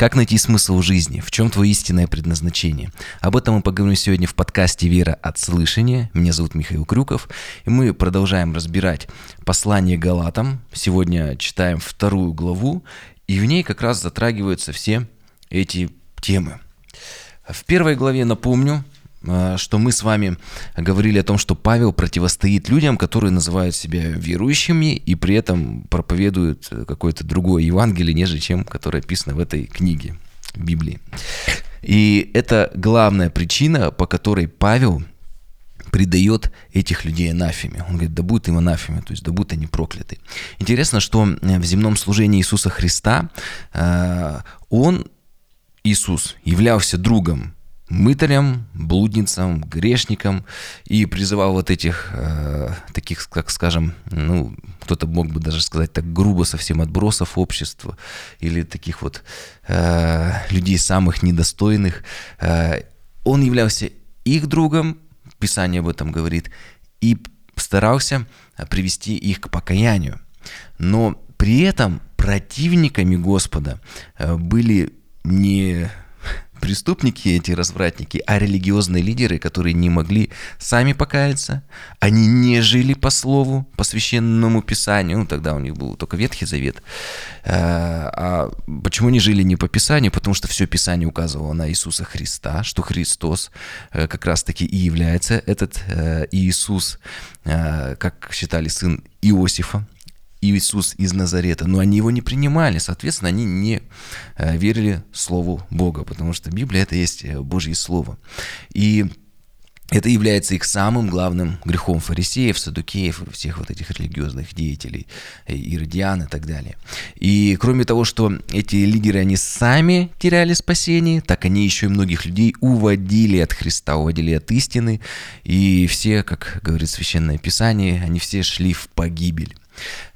Как найти смысл жизни? В чем твое истинное предназначение? Об этом мы поговорим сегодня в подкасте «Вера от слышания». Меня зовут Михаил Крюков, и мы продолжаем разбирать послание Галатам. Сегодня читаем вторую главу, и в ней как раз затрагиваются все эти темы. В первой главе, напомню, что мы с вами говорили о том, что Павел противостоит людям, которые называют себя верующими и при этом проповедуют какое-то другое Евангелие, нежели чем которое описано в этой книге Библии. И это главная причина, по которой Павел предает этих людей анафеме. Он говорит, да будут им анафеме, то есть да будут они прокляты. Интересно, что в земном служении Иисуса Христа э, он, Иисус, являлся другом мытарям, блудницам, грешникам и призывал вот этих э, таких, как скажем, ну, кто-то мог бы даже сказать так грубо совсем отбросов общества или таких вот э, людей самых недостойных. Э, он являлся их другом, Писание об этом говорит, и старался привести их к покаянию. Но при этом противниками Господа э, были не преступники, эти развратники, а религиозные лидеры, которые не могли сами покаяться, они не жили по слову, по священному писанию, ну тогда у них был только Ветхий Завет. Э, а почему они жили не по писанию? Потому что все писание указывало на Иисуса Христа, что Христос э, как раз-таки и является этот э, Иисус, как считали сын Иосифа, Иисус из Назарета, но они его не принимали, соответственно, они не э, верили Слову Бога, потому что Библия это есть э, Божье Слово. И это является их самым главным грехом фарисеев, садукеев всех вот этих религиозных деятелей, э, иродиан и так далее. И кроме того, что эти лидеры, они сами теряли спасение, так они еще и многих людей уводили от Христа, уводили от истины. И все, как говорит Священное Писание, они все шли в погибель.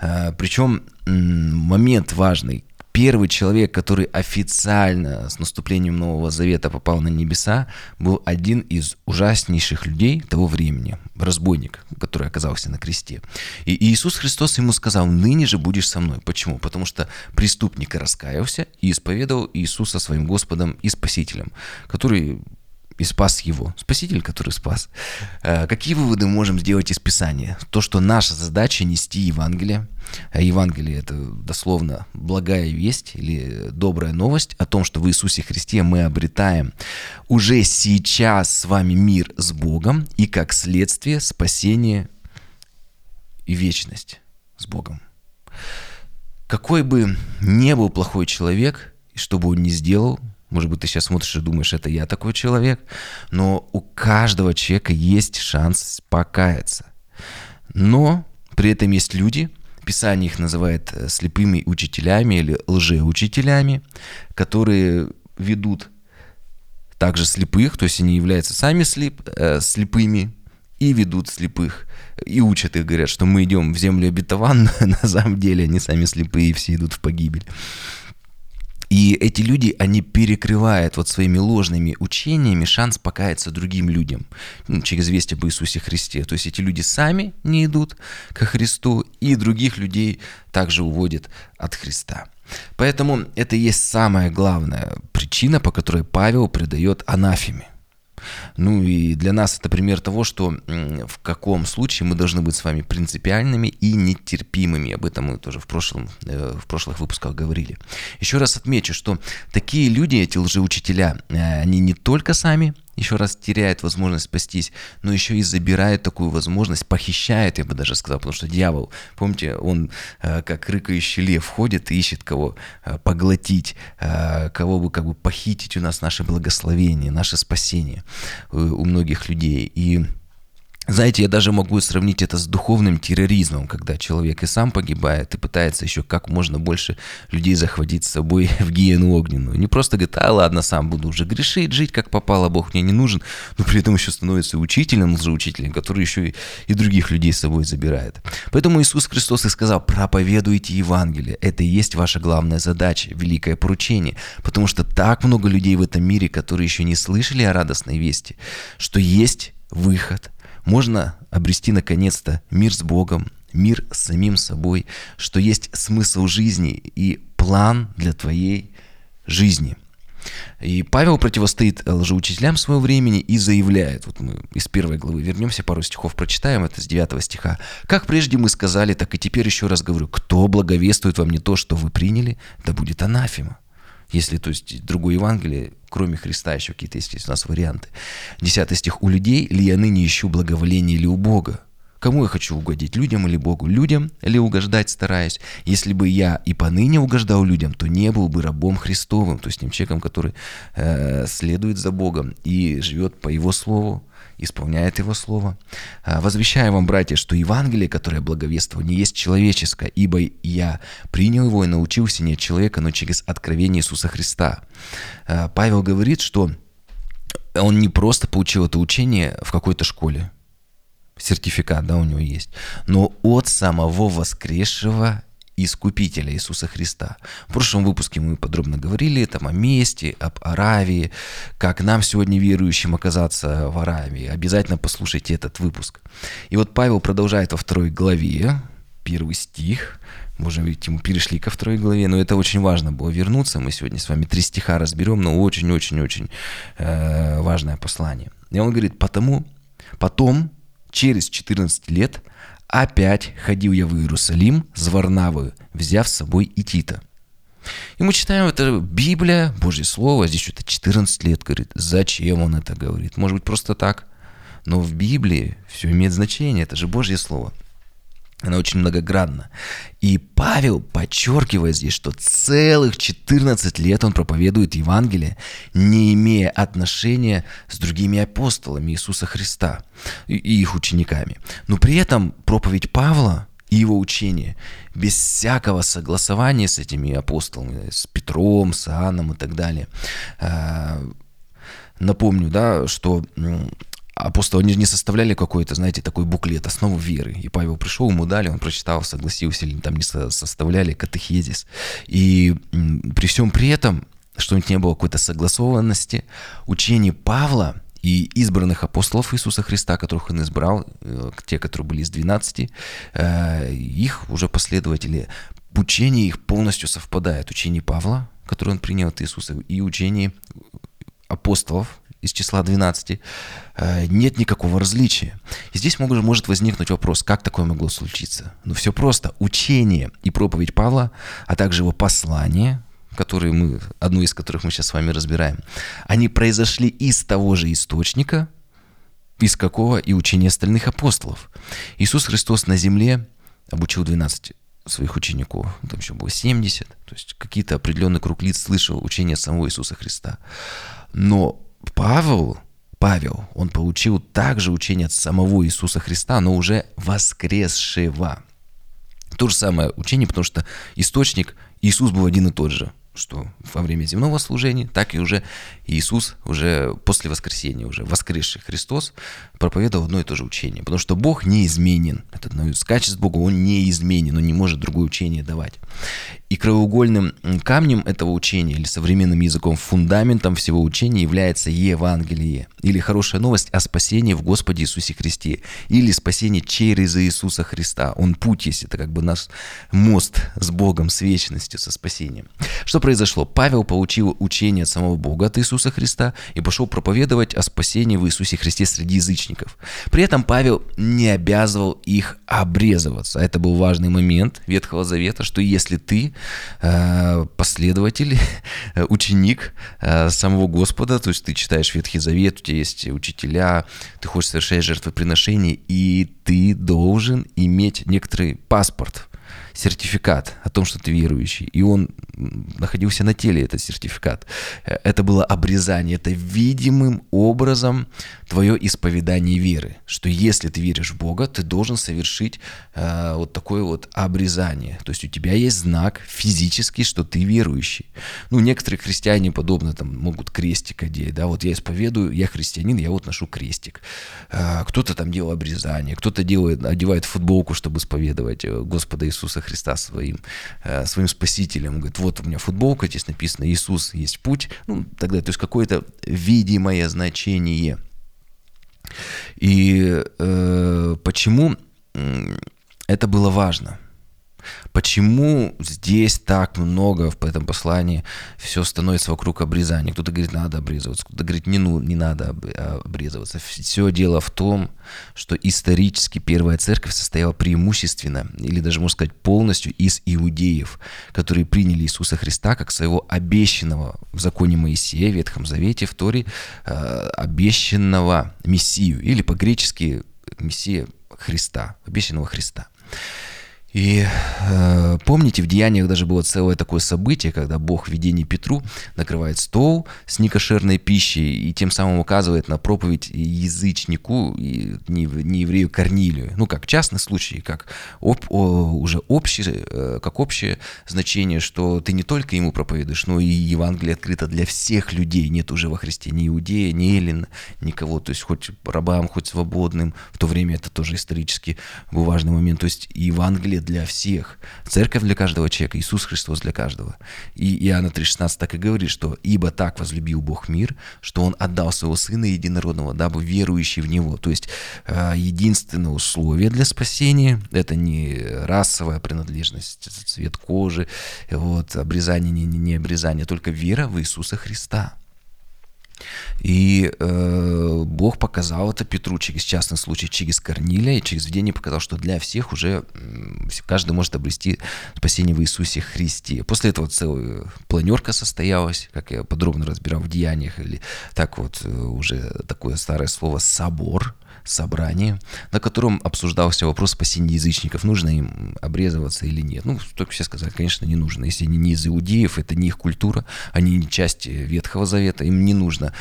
Э, Причем момент важный. Первый человек, который официально с наступлением Нового Завета попал на небеса, был один из ужаснейших людей того времени, разбойник, который оказался на кресте. И Иисус Христос ему сказал, ныне же будешь со мной. Почему? Потому что преступник раскаялся и исповедовал Иисуса своим Господом и Спасителем, который и спас его. Спаситель, который спас. Э, какие выводы можем сделать из Писания? То, что наша задача нести Евангелие. А Евангелие это дословно благая весть или добрая новость о том, что в Иисусе Христе мы обретаем уже сейчас с вами мир с Богом и как следствие спасение и вечность с Богом. Какой бы ни был плохой человек, и что бы он ни сделал, может быть, ты сейчас смотришь и думаешь, это я такой человек. Но у каждого человека есть шанс покаяться. Но при этом есть люди, Писание их называет э, слепыми учителями или лжеучителями, которые ведут также слепых, то есть они являются сами слеп, э, слепыми и ведут слепых. И учат их, говорят, что мы идем в землю обетованную, на самом деле они сами слепые, и все идут в погибель. И эти люди, они перекрывают вот своими ложными учениями шанс покаяться другим людям ну, через весть об Иисусе Христе. То есть эти люди сами не идут ко Христу, и других людей также уводят от Христа. Поэтому это и есть самая главная причина, по которой Павел предает анафеме. Ну и для нас это пример того, что в каком случае мы должны быть с вами принципиальными и нетерпимыми. Об этом мы тоже в, прошлом, э, в прошлых выпусках говорили. Еще раз отмечу, что такие люди, эти лжеучителя, э, они не только сами еще раз теряет возможность спастись, но еще и забирает такую возможность, похищает, я бы даже сказал, потому что дьявол, помните, он э, как рыкающий лев ходит и ищет кого э, поглотить, э, кого бы как бы похитить у нас наше благословение, наше спасение у многих людей. И знаете, я даже могу сравнить это с духовным терроризмом, когда человек и сам погибает, и пытается еще как можно больше людей захватить с собой в гиену огненную. Не просто говорит, а ладно, сам буду уже грешить, жить как попало, Бог мне не нужен, но при этом еще становится учителем, лжеучителем, который еще и, и других людей с собой забирает. Поэтому Иисус Христос и сказал, проповедуйте Евангелие, это и есть ваша главная задача, великое поручение, потому что так много людей в этом мире, которые еще не слышали о радостной вести, что есть выход, можно обрести наконец-то мир с Богом, мир с самим собой, что есть смысл жизни и план для твоей жизни. И Павел противостоит лжеучителям своего времени и заявляет, вот мы из первой главы вернемся, пару стихов прочитаем, это с девятого стиха. «Как прежде мы сказали, так и теперь еще раз говорю, кто благовествует вам не то, что вы приняли, да будет анафема». Если, то есть, другое Евангелие, кроме Христа, еще какие-то есть, есть у нас варианты. Десятый стих. «У людей ли я ныне ищу благоволение или у Бога? Кому я хочу угодить, людям или Богу? Людям ли угождать стараюсь? Если бы я и поныне угождал людям, то не был бы рабом Христовым, то есть тем человеком, который э, следует за Богом и живет по Его Слову, исполняет Его Слово. «А, возвещаю вам, братья, что Евангелие, которое благовествовал, не есть человеческое, ибо я принял его и научился не от человека, но через откровение Иисуса Христа. А, Павел говорит, что он не просто получил это учение в какой-то школе, сертификат, да, у него есть, но от самого воскресшего Искупителя Иисуса Христа. В прошлом выпуске мы подробно говорили там о месте, об Аравии, как нам сегодня верующим оказаться в Аравии. Обязательно послушайте этот выпуск. И вот Павел продолжает во второй главе, первый стих, Можем видеть, мы перешли ко второй главе, но это очень важно было вернуться. Мы сегодня с вами три стиха разберем, но очень-очень-очень э, важное послание. И он говорит, потому, потом через 14 лет опять ходил я в Иерусалим с Варнавою, взяв с собой и Тита. И мы читаем, это Библия, Божье Слово, здесь что-то 14 лет говорит. Зачем он это говорит? Может быть, просто так? Но в Библии все имеет значение, это же Божье Слово. Она очень многогранна. И Павел подчеркивает здесь, что целых 14 лет он проповедует Евангелие, не имея отношения с другими апостолами Иисуса Христа и их учениками. Но при этом проповедь Павла и его учение без всякого согласования с этими апостолами, с Петром, с Иоанном и так далее. А, напомню, да, что апостолы они не составляли какой-то, знаете, такой буклет основу веры. И Павел пришел, ему дали, он прочитал, согласился, или там не составляли катехезис. И при всем при этом, что не было какой-то согласованности, учение Павла и избранных апостолов Иисуса Христа, которых он избрал, э, те, которые были из 12, э, их уже последователи, учение их полностью совпадает. Учение Павла, которое он принял от Иисуса, и учение апостолов, из числа 12, э, нет никакого различия. И здесь может возникнуть вопрос, как такое могло случиться? Ну все просто. Учение и проповедь Павла, а также его послание, которые мы, одну из которых мы сейчас с вами разбираем, они произошли из того же источника, из какого и учения остальных апостолов. Иисус Христос на земле обучил 12 своих учеников, там еще было 70, то есть какие-то определенный круг лиц слышал учение самого Иисуса Христа. Но Павел, Павел, он получил также учение от самого Иисуса Христа, но уже воскресшего. То же самое учение, потому что источник Иисус был один и тот же – что во время земного служения, так и уже Иисус уже после воскресения, уже воскресший Христос проповедовал одно и то же учение. Потому что Бог неизменен. Это одно из качеств Бога, Он неизменен, Он не может другое учение давать. И краеугольным камнем этого учения, или современным языком фундаментом всего учения является Евангелие, или хорошая новость о спасении в Господе Иисусе Христе, или спасение через Иисуса Христа. Он путь есть, это как бы наш мост с Богом, с вечностью, со спасением. Что произошло? Павел получил учение от самого Бога, от Иисуса Христа, и пошел проповедовать о спасении в Иисусе Христе среди язычников. При этом Павел не обязывал их обрезываться. Это был важный момент Ветхого Завета, что если ты э, последователь, ученик э, самого Господа, то есть ты читаешь Ветхий Завет, у тебя есть учителя, ты хочешь совершать жертвоприношение, и ты должен иметь некоторый паспорт – сертификат о том, что ты верующий. И он находился на теле, этот сертификат. Э, это было обрезание, это видимым образом твое исповедание веры. Что если ты веришь в Бога, ты должен совершить э, вот такое вот обрезание. То есть у тебя есть знак физический, что ты верующий. Ну, некоторые христиане подобно там могут крестик одеть, да, вот я исповедую, я христианин, я вот ношу крестик. Э, кто-то там делал обрезание, кто-то делает, одевает футболку, чтобы исповедовать э, Господа Иисуса Христа своим, э, своим спасителем. Он говорит, вот у меня футболка, здесь написано «Иисус есть путь». Ну, тогда, то есть какое-то видимое значение. И э, почему это было важно? Почему здесь так много в этом послании все становится вокруг обрезания? Кто-то говорит, надо обрезываться, кто-то говорит, не, ну, не надо а, обрезываться. Все дело в том, что исторически первая церковь состояла преимущественно, или даже можно сказать полностью, из иудеев, которые приняли Иисуса Христа как своего обещанного в законе Моисея, в Ветхом Завете, в Торе, э, обещанного Мессию, или по-гречески Мессия Христа, обещанного Христа. И э, помните, в Деяниях даже было целое такое событие, когда Бог в видении Петру накрывает стол с некошерной пищей и тем самым указывает на проповедь язычнику, и не, не еврею Корнилию. Ну, как частный случай, как об, о, уже общее, э, как общее значение, что ты не только ему проповедуешь, но и Евангелие открыто для всех людей. Нет уже во Христе ни иудея, ни эллина, никого. То есть хоть рабам, хоть свободным. В то время это тоже исторически был важный момент. То есть Евангелие для всех. Церковь для каждого человека, Иисус Христос для каждого. И Иоанна 3,16 так и говорит, что «Ибо так возлюбил Бог мир, что Он отдал Своего Сына Единородного, дабы верующий в Него». То есть э, единственное условие для спасения – это не расовая принадлежность, цвет кожи, вот, обрезание, не, не обрезание, только вера в Иисуса Христа. И э, Бог показал это Петру через частный случай, через Корнилия, и через видение показал, что для всех уже каждый может обрести спасение в Иисусе Христе. После этого целая планерка состоялась, как я подробно разбирал в деяниях, или так вот э, уже такое старое слово «собор», собрание, на котором обсуждался вопрос спасения язычников, нужно им обрезываться или нет. Ну, только все сказали, конечно, не нужно. Если они не из иудеев, это не их культура, они не часть Ветхого Завета, им не нужно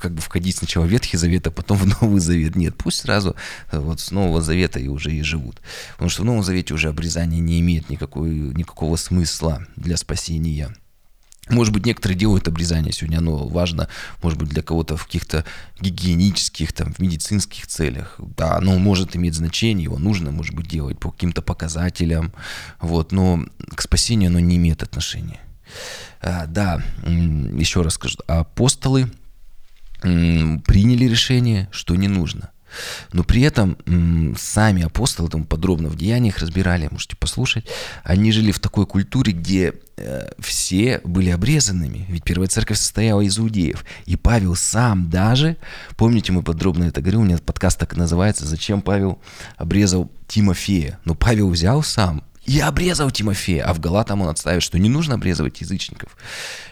как бы входить сначала в Ветхий Завет, а потом в Новый Завет. Нет, пусть сразу э, вот с Нового Завета и уже и живут. Потому что в Новом Завете уже обрезание не имеет никакой, никакого смысла для спасения. Может быть, некоторые делают обрезание сегодня, оно важно, может быть, для кого-то в каких-то гигиенических, там, в медицинских целях. Да, оно может иметь значение, его нужно, может быть, делать по каким-то показателям, вот, но к спасению оно не имеет отношения. А, да, еще раз скажу, апостолы приняли решение, что не нужно. Но при этом сами апостолы, там подробно в деяниях разбирали, можете послушать, они жили в такой культуре, где э, все были обрезанными, ведь первая церковь состояла из иудеев. И Павел сам даже, помните, мы подробно это говорили, у меня подкаст так и называется «Зачем Павел обрезал Тимофея?» Но Павел взял сам и обрезал Тимофея. А в Галатам он отставит, что не нужно обрезывать язычников.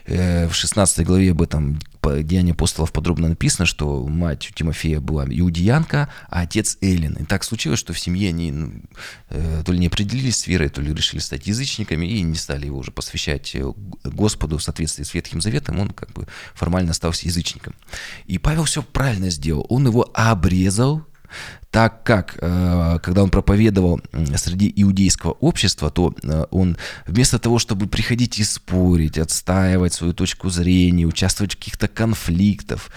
Э, в 16 главе об этом Деяние апостолов подробно написано, что мать у Тимофея была иудеянка, а отец Эллин. И так случилось, что в семье они ну, э, то ли не определились с верой, то ли решили стать язычниками и не стали его уже посвящать э, Господу в соответствии с Ветхим Заветом. Он как бы формально остался язычником. И Павел все правильно сделал. Он его обрезал, так как, э, когда он проповедовал среди иудейского общества, то э, он вместо того, чтобы приходить и спорить, отстаивать свою точку зрения, участвовать в каких-то конфликтах,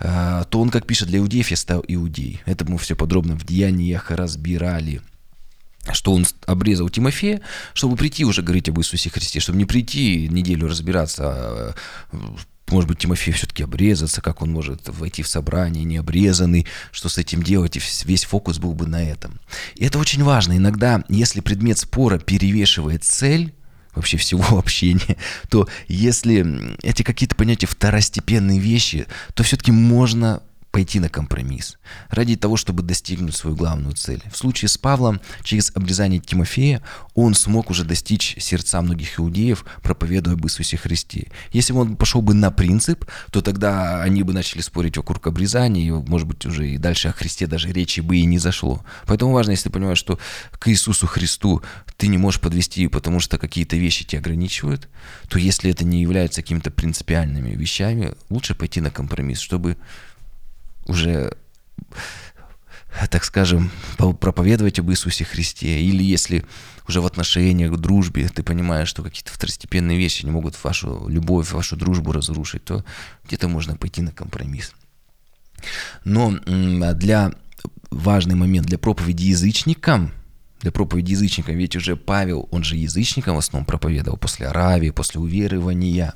э, то он, как пишет, для иудеев я стал иудей. Это мы все подробно в деяниях разбирали что он обрезал Тимофея, чтобы прийти уже говорить об Иисусе Христе, чтобы не прийти неделю разбираться может быть, Тимофей все-таки обрезаться, как он может войти в собрание не обрезанный, что с этим делать, и весь фокус был бы на этом. И это очень важно. Иногда, если предмет спора перевешивает цель, вообще всего общения, то если эти какие-то понятия второстепенные вещи, то все-таки можно пойти на компромисс ради того, чтобы достигнуть свою главную цель. В случае с Павлом, через обрезание Тимофея, он смог уже достичь сердца многих иудеев, проповедуя об Иисусе Христе. Если бы он пошел бы на принцип, то тогда они бы начали спорить вокруг обрезания, и, может быть, уже и дальше о Христе даже речи бы и не зашло. Поэтому важно, если ты понимаешь, что к Иисусу Христу ты не можешь подвести, потому что какие-то вещи тебя ограничивают, то если это не является какими-то принципиальными вещами, лучше пойти на компромисс, чтобы уже так скажем, проповедовать об Иисусе Христе, или если уже в отношениях, в дружбе ты понимаешь, что какие-то второстепенные вещи не могут вашу любовь, вашу дружбу разрушить, то где-то можно пойти на компромисс. Но для важный момент для проповеди язычникам, для проповеди язычникам, ведь уже Павел, он же язычникам в основном проповедовал после Аравии, после уверования.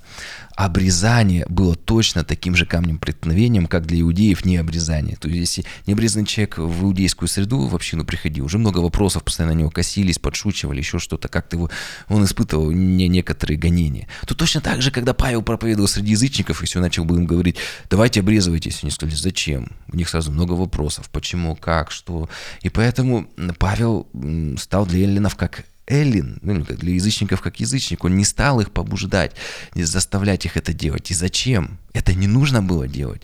Обрезание было точно таким же камнем преткновением, как для иудеев не обрезание. То есть, если необрезанный человек в иудейскую среду в общину приходил, уже много вопросов постоянно на него косились, подшучивали, еще что-то, как-то его, он испытывал не некоторые гонения. То точно так же, когда Павел проповедовал среди язычников, и все начал бы им говорить, давайте обрезывайтесь, они сказали, зачем? У них сразу много вопросов, почему, как, что. И поэтому Павел стал для эллинов как Эллин, ну, для язычников как язычник, он не стал их побуждать, не заставлять их это делать. И зачем? Это не нужно было делать.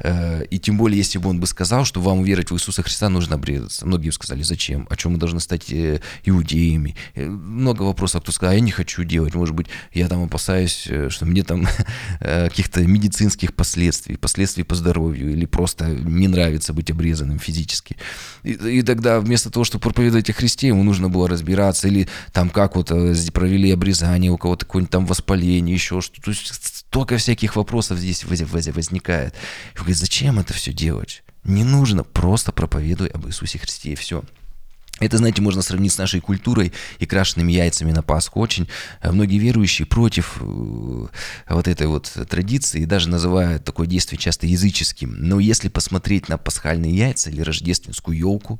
Э, и тем более, если бы он бы сказал, что вам верить в Иисуса Христа нужно обрезаться. Многие сказали, зачем? О чем мы должны стать э, иудеями? Э, много вопросов, кто сказал, «А я не хочу делать. Может быть, я там опасаюсь, что мне там каких-то медицинских последствий, последствий по здоровью, или просто не нравится быть обрезанным физически. И, и тогда вместо того, чтобы проповедовать о Христе, ему нужно было разбираться, или там как вот провели обрезание, у кого-то какое-нибудь там воспаление, еще что-то. Столько всяких вопросов здесь возникает. И говорит, зачем это все делать? Не нужно, просто проповедуй об Иисусе Христе и все. Это, знаете, можно сравнить с нашей культурой и крашенными яйцами на Пасху. Очень э, многие верующие против э, вот этой вот традиции и даже называют такое действие часто языческим. Но если посмотреть на пасхальные яйца или рождественскую елку,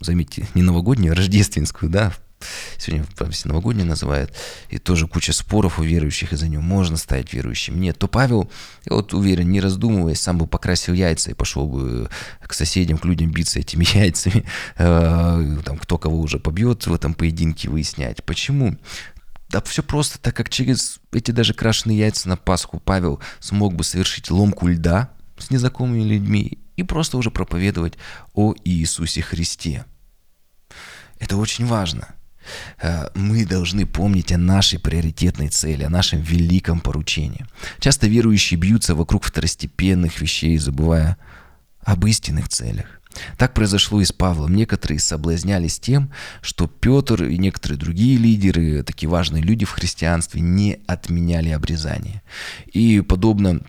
заметьте, не новогоднюю, а рождественскую, да, Сегодня все новогоднее называют. И тоже куча споров у верующих из-за него. Можно стать верующим? Нет. То Павел, я вот уверен, не раздумывая, сам бы покрасил яйца и пошел бы к соседям, к людям биться этими яйцами. Э, там, кто кого уже побьет в этом поединке выяснять. Почему? Да все просто, так как через эти даже крашеные яйца на Пасху Павел смог бы совершить ломку льда с незнакомыми людьми и просто уже проповедовать о Иисусе Христе. Это очень важно – мы должны помнить о нашей приоритетной цели, о нашем великом поручении. Часто верующие бьются вокруг второстепенных вещей, забывая об истинных целях. Так произошло и с Павлом. Некоторые соблазнялись тем, что Петр и некоторые другие лидеры, такие важные люди в христианстве, не отменяли обрезание. И подобно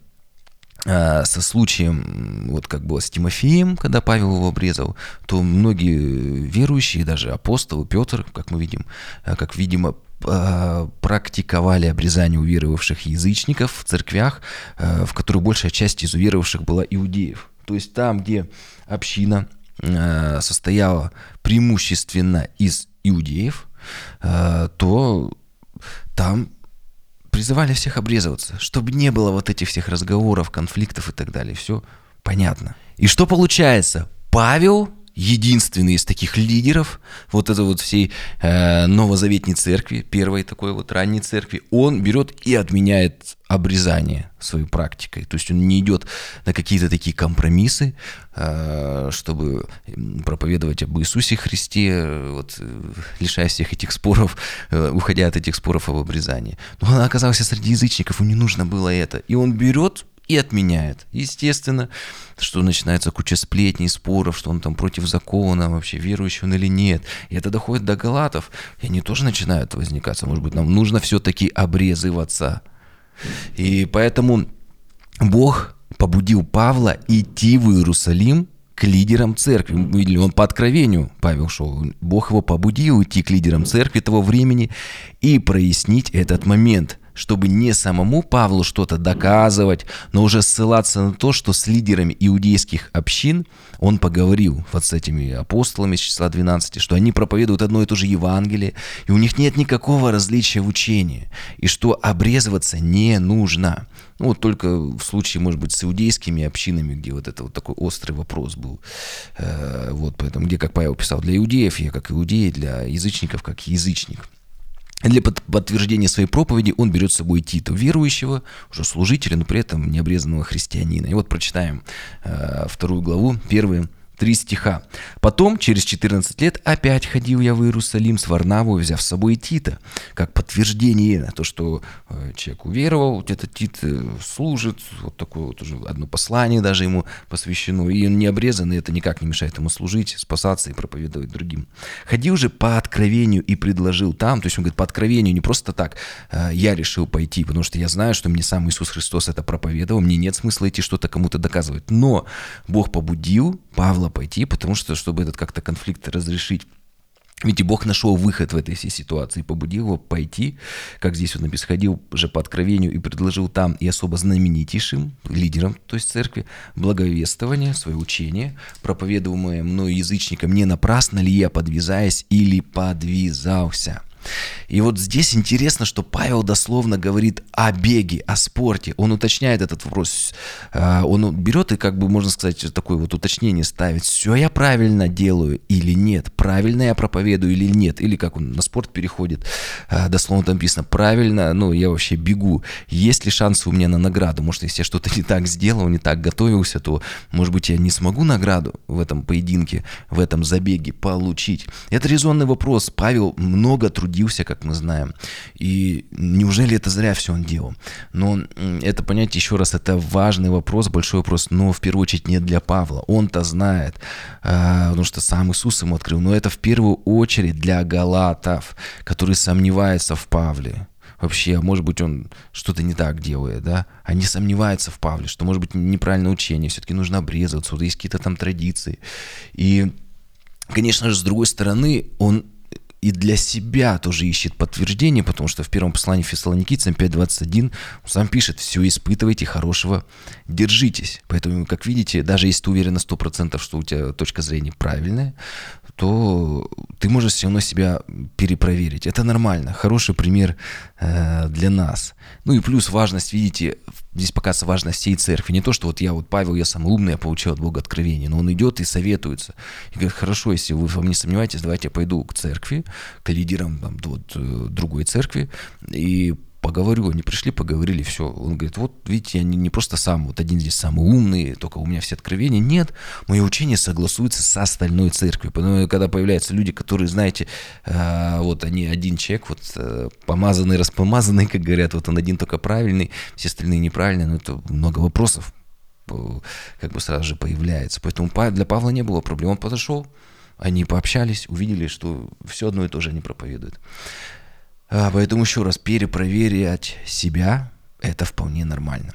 со случаем, вот как было с Тимофеем, когда Павел его обрезал, то многие верующие, даже апостолы, Петр, как мы видим, а, как видимо, а, практиковали обрезание уверовавших язычников в церквях, в которых большая часть из уверовавших была иудеев. То есть там, где община состояла преимущественно из иудеев, то там призывали всех обрезываться, чтобы не было вот этих всех разговоров, конфликтов и так далее. Все понятно. И что получается? Павел единственный из таких лидеров вот это вот всей э, новозаветной церкви, первой такой вот ранней церкви, он берет и отменяет обрезание своей практикой. То есть он не идет на какие-то такие компромиссы, э, чтобы проповедовать об Иисусе Христе, вот, лишая всех этих споров, э, уходя от этих споров об обрезании. Но он оказался среди язычников, ему не нужно было это. И он берет и отменяет. Естественно, что начинается куча сплетней, споров, что он там против закона, вообще верующий он или нет. И это доходит до галатов, и они тоже начинают возникаться. Может быть, нам нужно все-таки обрезываться. И поэтому Бог побудил Павла идти в Иерусалим к лидерам церкви. Мы видели, он по откровению, Павел шел, Бог его побудил идти к лидерам церкви того времени и прояснить этот момент чтобы не самому Павлу что-то доказывать, но уже ссылаться на то, что с лидерами иудейских общин он поговорил вот с этими апостолами из числа 12, что они проповедуют одно и то же Евангелие, и у них нет никакого различия в учении, и что обрезываться не нужно. Ну, вот только в случае, может быть, с иудейскими общинами, где вот это вот такой острый вопрос был. Э, вот, поэтому, где, как Павел писал, для иудеев я как иудей, для язычников как язычник. Для подтверждения своей проповеди он берет с собой Тита, верующего, уже служителя, но при этом необрезанного христианина. И вот прочитаем э, вторую главу, первые Три стиха. «Потом, через 14 лет, опять ходил я в Иерусалим с Варнавой, взяв с собой Тита, как подтверждение на то, что э, человек уверовал, этот Тит э, служит, вот такое вот уже одно послание даже ему посвящено, и он не обрезан, и это никак не мешает ему служить, спасаться и проповедовать другим. Ходил же по откровению и предложил там, то есть он говорит, по откровению, не просто так, э, я решил пойти, потому что я знаю, что мне сам Иисус Христос это проповедовал, мне нет смысла идти что-то кому-то доказывать, но Бог побудил Павла пойти, потому что, чтобы этот как-то конфликт разрешить, Ведь и Бог нашел выход в этой всей ситуации, побудил его пойти, как здесь он написано, же по откровению и предложил там и особо знаменитейшим лидерам, то есть церкви, благовествование, свое учение, проповедуемое мною язычникам, не напрасно ли я подвязаясь или подвязался. И вот здесь интересно, что Павел дословно говорит о беге, о спорте. Он уточняет этот вопрос. А, он берет и, как бы, можно сказать, такое вот уточнение ставит. Все я правильно делаю или нет? Правильно я проповедую или нет? Или как он на спорт переходит. А, дословно там написано, правильно, ну, я вообще бегу. Есть ли шансы у меня на награду? Может, если я что-то не так сделал, не так готовился, то, может быть, я не смогу награду в этом поединке, в этом забеге получить? Это резонный вопрос. Павел много трудился, как мы знаем. И неужели это зря все он делал? Но это понять еще раз, это важный вопрос, большой вопрос, но в первую очередь не для Павла. Он-то знает, а, потому что сам Иисус ему открыл. Но это в первую очередь для галатов, которые сомневаются в Павле вообще, а может быть, он что-то не так делает, да? Они сомневаются в Павле, что, может быть, неправильное учение, все-таки нужно обрезаться, вот есть какие-то там традиции. И, конечно же, с другой стороны, он и для себя тоже ищет подтверждение, потому что в первом послании Фессалоникийцам 5.21 он сам пишет, все испытывайте, хорошего держитесь. Поэтому, как видите, даже если ты уверен на 100%, что у тебя точка зрения правильная, то ты можешь все равно себя перепроверить. Это нормально, хороший пример э, для нас. Ну и плюс важность, видите, здесь показывается важность всей церкви. Не то, что вот я вот Павел, я самый умный, я получил от Бога откровение, но он идет и советуется. И говорит, хорошо, если вы во мне сомневаетесь, давайте я пойду к церкви, к лидерам там, вот, э, другой церкви, и поговорю, они пришли, поговорили, все. Он говорит, вот видите, я не, не просто сам, вот один здесь самый умный, только у меня все откровения. Нет, мое учение согласуется с остальной церковью. Потому когда появляются люди, которые, знаете, э, вот они один человек, вот э, помазанный, распомазанный, как говорят, вот он один только правильный, все остальные неправильные, но это много вопросов э, как бы сразу же появляется. Поэтому для Павла не было проблем. Он подошел, они пообщались, увидели, что все одно и то же они проповедуют. А, поэтому еще раз, перепроверять себя – это вполне нормально.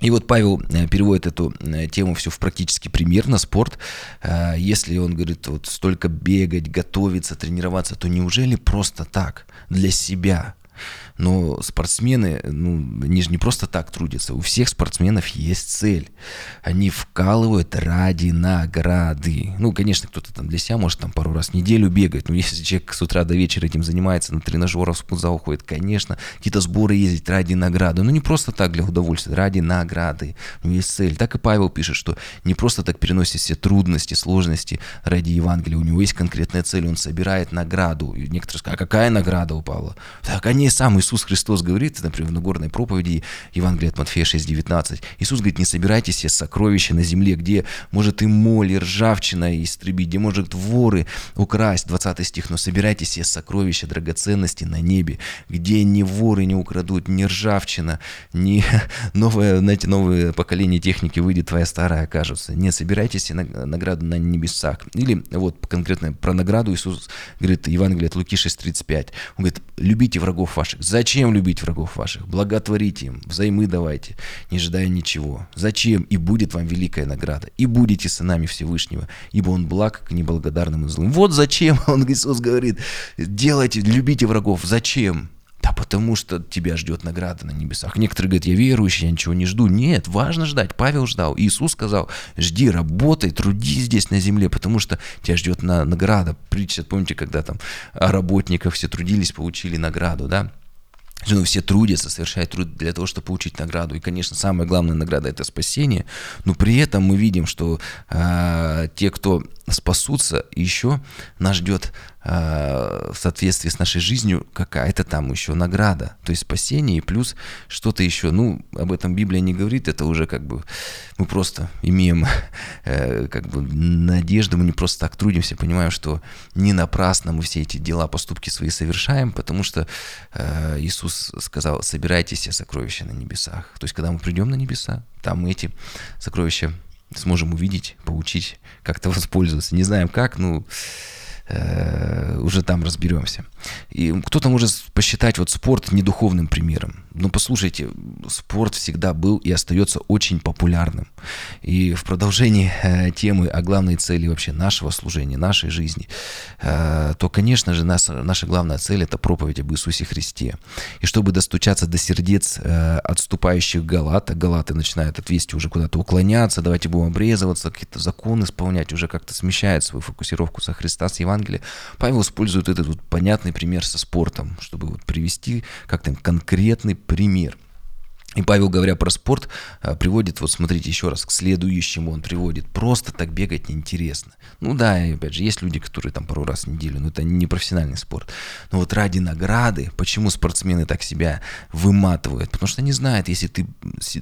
И вот Павел э, переводит эту э, тему все в практический пример на спорт. А, если он говорит, вот столько бегать, готовиться, тренироваться, то неужели просто так, для себя, но спортсмены, ну, они же не просто так трудятся. У всех спортсменов есть цель. Они вкалывают ради награды. Ну, конечно, кто-то там для себя может там пару раз в неделю бегать. Но если человек с утра до вечера этим занимается, на тренажеров в спортзал ходит, конечно, какие-то сборы ездить ради награды. Но не просто так для удовольствия, ради награды. У него есть цель. Так и Павел пишет, что не просто так переносит все трудности, сложности ради Евангелия. У него есть конкретная цель. Он собирает награду. И некоторые скажут, а какая награда у Павла? Так, они сам Иисус Христос говорит, например, в Нагорной проповеди Евангелия от Матфея 6,19, Иисус говорит, не собирайте себе сокровища на земле, где может и моль, и ржавчина истребить, где может воры украсть, 20 стих, но собирайте себе сокровища, драгоценности на небе, где ни воры не украдут, ни ржавчина, ни новое, знаете, новое поколение техники выйдет, твоя старая окажется. Не собирайте себе награду на небесах. Или вот конкретно про награду Иисус говорит, Евангелие от Луки 6,35, он говорит, любите врагов ваших, за Зачем любить врагов ваших? Благотворите им, взаймы давайте, не ожидая ничего. Зачем? И будет вам великая награда. И будете сынами Всевышнего, ибо он благ к неблагодарным и злым. Вот зачем, он Иисус говорит, делайте, любите врагов. Зачем? Да потому что тебя ждет награда на небесах. Некоторые говорят, я верующий, я ничего не жду. Нет, важно ждать. Павел ждал. Иисус сказал, жди, работай, трудись здесь на земле, потому что тебя ждет на, награда. Притча, помните, когда там работников все трудились, получили награду, да? Ну, все трудятся, совершают труд для того, чтобы получить награду. И, конечно, самая главная награда – это спасение. Но при этом мы видим, что э, те, кто спасутся, еще нас ждет в соответствии с нашей жизнью какая-то там еще награда. То есть спасение и плюс что-то еще. Ну, об этом Библия не говорит, это уже как бы мы просто имеем э, как бы надежду, мы не просто так трудимся, понимаем, что не напрасно мы все эти дела, поступки свои совершаем, потому что э, Иисус сказал, собирайтесь все сокровища на небесах. То есть, когда мы придем на небеса, там мы эти сокровища сможем увидеть, получить, как-то воспользоваться. Не знаем как, ну, э, уже там разберемся. И кто-то может посчитать вот спорт недуховным примером. Но послушайте, спорт всегда был и остается очень популярным. И в продолжении э, темы о главной цели вообще нашего служения, нашей жизни, э, то, конечно же, нас, наша главная цель – это проповедь об Иисусе Христе. И чтобы достучаться до сердец э, отступающих галат, галаты начинают от вести уже куда-то уклоняться, давайте будем обрезываться, какие-то законы исполнять, уже как-то смещает свою фокусировку со Христа, с Евангелия. Павел использует этот вот понятный пример со спортом, чтобы вот привести как-то конкретный пример – и Павел, говоря про спорт, э, приводит, вот смотрите еще раз, к следующему он приводит. Просто так бегать неинтересно. Ну да, и опять же, есть люди, которые там пару раз в неделю, но это не профессиональный спорт. Но вот ради награды, почему спортсмены так себя выматывают? Потому что они знают, если ты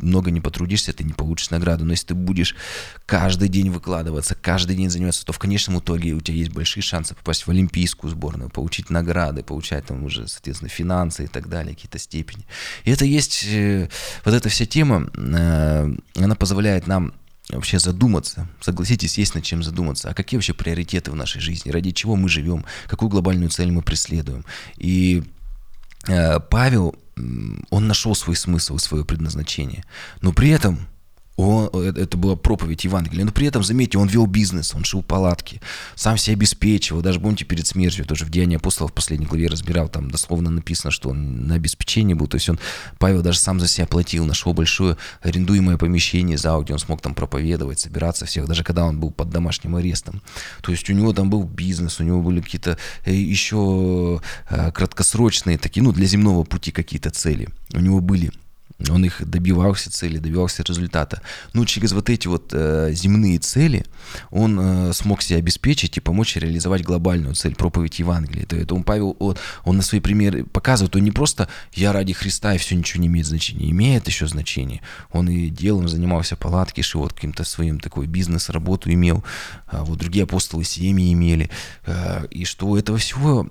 много не потрудишься, ты не получишь награду. Но если ты будешь каждый день выкладываться, каждый день заниматься, то в конечном итоге у тебя есть большие шансы попасть в олимпийскую сборную, получить награды, получать там уже, соответственно, финансы и так далее, какие-то степени. И это есть э, вот эта вся тема, э, она позволяет нам вообще задуматься, согласитесь, есть над чем задуматься, а какие вообще приоритеты в нашей жизни, ради чего мы живем, какую глобальную цель мы преследуем. И э, Павел, он нашел свой смысл и свое предназначение, но при этом он, э, это была проповедь Евангелия. Но при этом, заметьте, он вел бизнес, он шил палатки, сам себя обеспечивал. Даже, помните, перед смертью, тоже в Деянии апостолов в последней главе разбирал, там дословно написано, что он на обеспечении был. То есть он, Павел даже сам за себя платил, нашел большое арендуемое помещение за где он смог там проповедовать, собираться всех, даже когда он был под домашним арестом. То есть у него там был бизнес, у него были какие-то э, еще э, краткосрочные такие, ну, для земного пути какие-то цели. У него были он их добивался цели, добивался результата. Ну, через вот эти вот э, земные цели он э, смог себя обеспечить и помочь реализовать глобальную цель, проповедь Евангелия. То это он, Павел, он, он на свои примеры показывает, он не просто «я ради Христа, и все ничего не имеет значения». Имеет еще значение. Он и делом занимался, палатки шил, вот каким-то своим такой бизнес, работу имел. А вот другие апостолы семьи имели. А, и что этого всего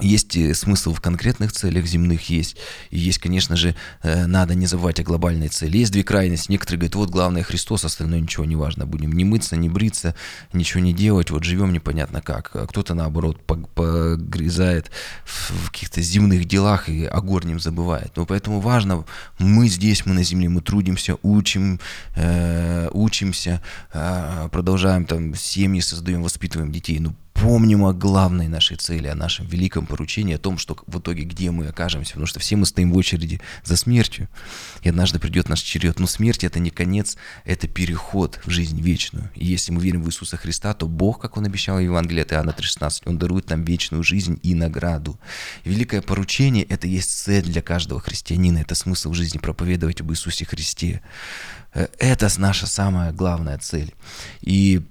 есть смысл в конкретных целях земных есть. И есть, конечно же, э, надо не забывать о глобальной цели. Есть две крайности. Некоторые говорят, вот главное Христос, остальное ничего не важно. Будем не мыться, не бриться, ничего не делать, вот живем непонятно как. А кто-то, наоборот, погрязает в каких-то земных делах и о горнем забывает. Но поэтому важно, мы здесь, мы на земле, мы трудимся, учим, э, учимся, э, продолжаем там семьи создаем, воспитываем детей. Ну, помним о главной нашей цели, о нашем великом поручении, о том, что в итоге где мы окажемся, потому что все мы стоим в очереди за смертью, и однажды придет наш черед. Но смерть это не конец, это переход в жизнь вечную. И если мы верим в Иисуса Христа, то Бог, как Он обещал в Евангелии от Иоанна 3,16, Он дарует нам вечную жизнь и награду. И великое поручение – это есть цель для каждого христианина, это смысл жизни проповедовать об Иисусе Христе. Э, это наша самая главная цель. И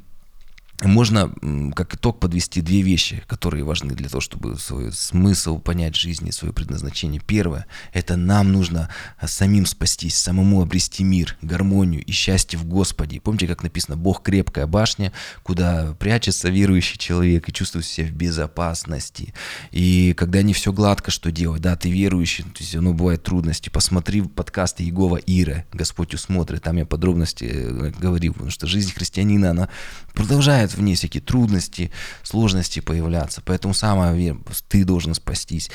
можно как итог подвести две вещи, которые важны для того, чтобы свой смысл понять жизни, свое предназначение. Первое – это нам нужно а, самим спастись, самому обрести мир, гармонию и счастье в Господе. Помните, как написано, Бог – крепкая башня, куда прячется верующий человек и чувствует себя в безопасности. И когда не все гладко, что делать? Да, ты верующий, то есть ну, бывают трудности. Посмотри подкасты Егова Ира, Господь усмотрит, там я подробности э, говорил, потому что жизнь христианина, она продолжает начинают в ней всякие трудности, сложности появляться. Поэтому самое ты должен спастись,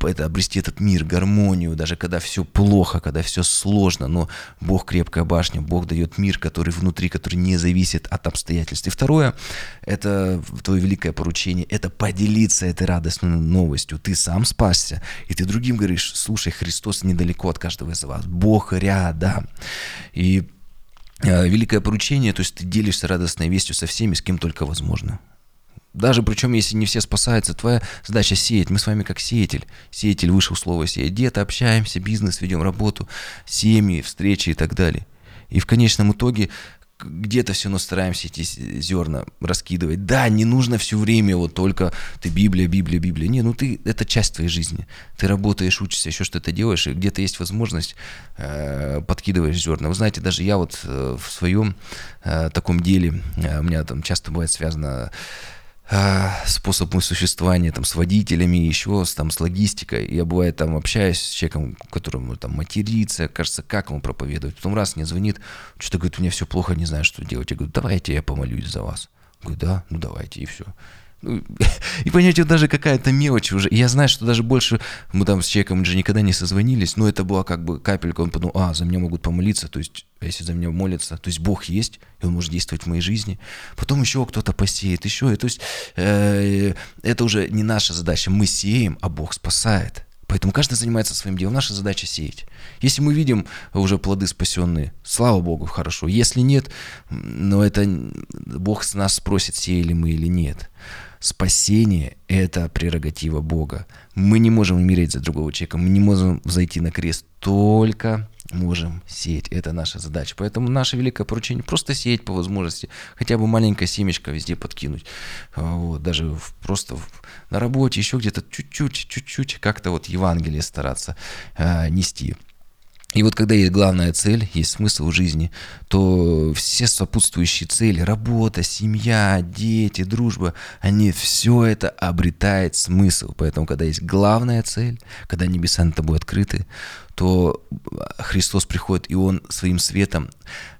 это обрести этот мир, гармонию, даже когда все плохо, когда все сложно, но Бог крепкая башня, Бог дает мир, который внутри, который не зависит от обстоятельств. И второе, это твое великое поручение, это поделиться этой радостной новостью. Ты сам спасся, и ты другим говоришь, слушай, Христос недалеко от каждого из вас, Бог рядом. И великое поручение, то есть ты делишься радостной вестью со всеми, с кем только возможно. Даже причем, если не все спасаются, твоя задача сеять. Мы с вами как сеятель. Сеятель вышел слово сеять. Где-то общаемся, бизнес ведем, работу, семьи, встречи и так далее. И в конечном итоге где-то все равно стараемся эти зерна раскидывать. Да, не нужно все время вот только ты Библия, Библия, Библия. Не, ну ты, это часть твоей жизни. Ты работаешь, учишься, еще что-то делаешь, и где-то есть возможность, э, подкидываешь зерна. Вы знаете, даже я вот э, в своем э, таком деле, э, у меня там часто бывает связано способ моего существования там, с водителями, еще с, там, с логистикой. Я бывает там общаюсь с человеком, которому там матерится, кажется, как ему проповедовать. Потом раз мне звонит, что-то говорит, у меня все плохо, не знаю, что делать. Я говорю, давайте я помолюсь за вас. Говорю, да, ну давайте, и все. Ну, и понимаете, даже какая-то мелочь уже. Я знаю, что даже больше мы там с человеком мы же никогда не созвонились, но это была как бы капелька. Он подумал, а, за меня могут помолиться, то есть, а если за меня молятся, то есть Бог есть, и Он может действовать в моей жизни. Потом еще кто-то посеет, еще. И, то есть э, это уже не наша задача. Мы сеем, а Бог спасает. Поэтому каждый занимается своим делом. Наша задача сеять. Если мы видим уже плоды спасенные, слава Богу, хорошо. Если нет, но это Бог с нас спросит, сеяли мы или нет. Спасение – это прерогатива Бога. Мы не можем умереть за другого человека, мы не можем зайти на крест, только можем сеять. Это наша задача. Поэтому наше великое поручение – просто сеять по возможности, хотя бы маленькое семечко везде подкинуть. А, вот, даже в, просто в, на работе, еще где-то чуть-чуть, чуть-чуть как-то вот Евангелие стараться э, нести. И вот когда есть главная цель, есть смысл в жизни, то все сопутствующие цели, работа, семья, дети, дружба, они все это обретает смысл. Поэтому, когда есть главная цель, когда небеса над тобой открыты, то Христос приходит, и Он своим светом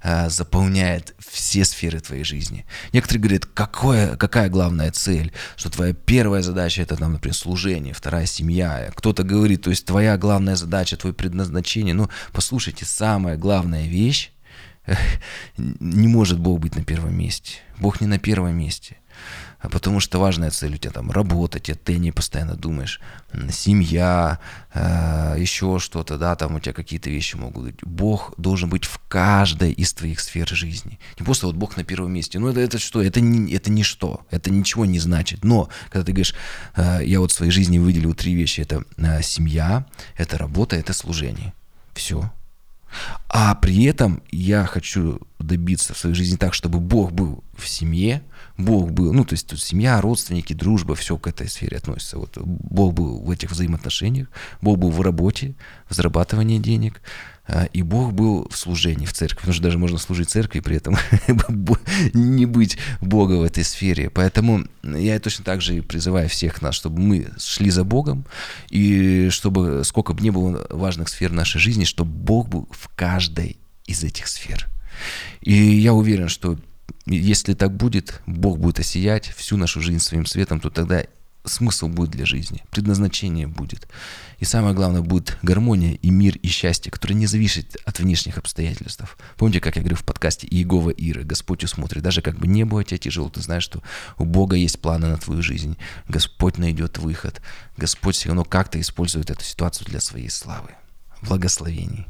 э, заполняет все сферы твоей жизни. Некоторые говорят, какое, какая главная цель? Что твоя первая задача – это, там, например, служение, вторая – семья. Кто-то говорит, то есть твоя главная задача, твое предназначение. Ну, послушайте, самая главная вещь не может Бог быть на первом месте. Бог не на первом месте. А потому что важная цель у тебя там работать, а ты не постоянно думаешь, семья, э, еще что-то, да, там у тебя какие-то вещи могут быть. Бог должен быть в каждой из твоих сфер жизни. Не просто вот Бог на первом месте. Ну это, это что? Это, не, это ничто, это ничего не значит. Но когда ты говоришь, э, я вот в своей жизни выделил три вещи, это э, семья, это работа, это служение. Все, а при этом я хочу добиться в своей жизни так, чтобы Бог был в семье, Бог был, ну, то есть тут семья, родственники, дружба, все к этой сфере относится. Вот Бог был в этих взаимоотношениях, Бог был в работе, в зарабатывании денег, а, и Бог был в служении в церкви, потому что даже можно служить церкви при этом не быть Бога в этой сфере. Поэтому я точно так же призываю всех нас, чтобы мы шли за Богом, и чтобы сколько бы ни было важных сфер нашей жизни, чтобы Бог был в каждой из этих сфер. И я уверен, что если так будет, Бог будет осиять всю нашу жизнь своим светом, то тогда смысл будет для жизни, предназначение будет. И самое главное, будет гармония и мир и счастье, которое не зависит от внешних обстоятельств. Помните, как я говорил в подкасте Иегова Иры, Господь усмотрит. Даже как бы не было тебе тяжело, ты знаешь, что у Бога есть планы на твою жизнь. Господь найдет выход. Господь все равно как-то использует эту ситуацию для своей славы. Благословений.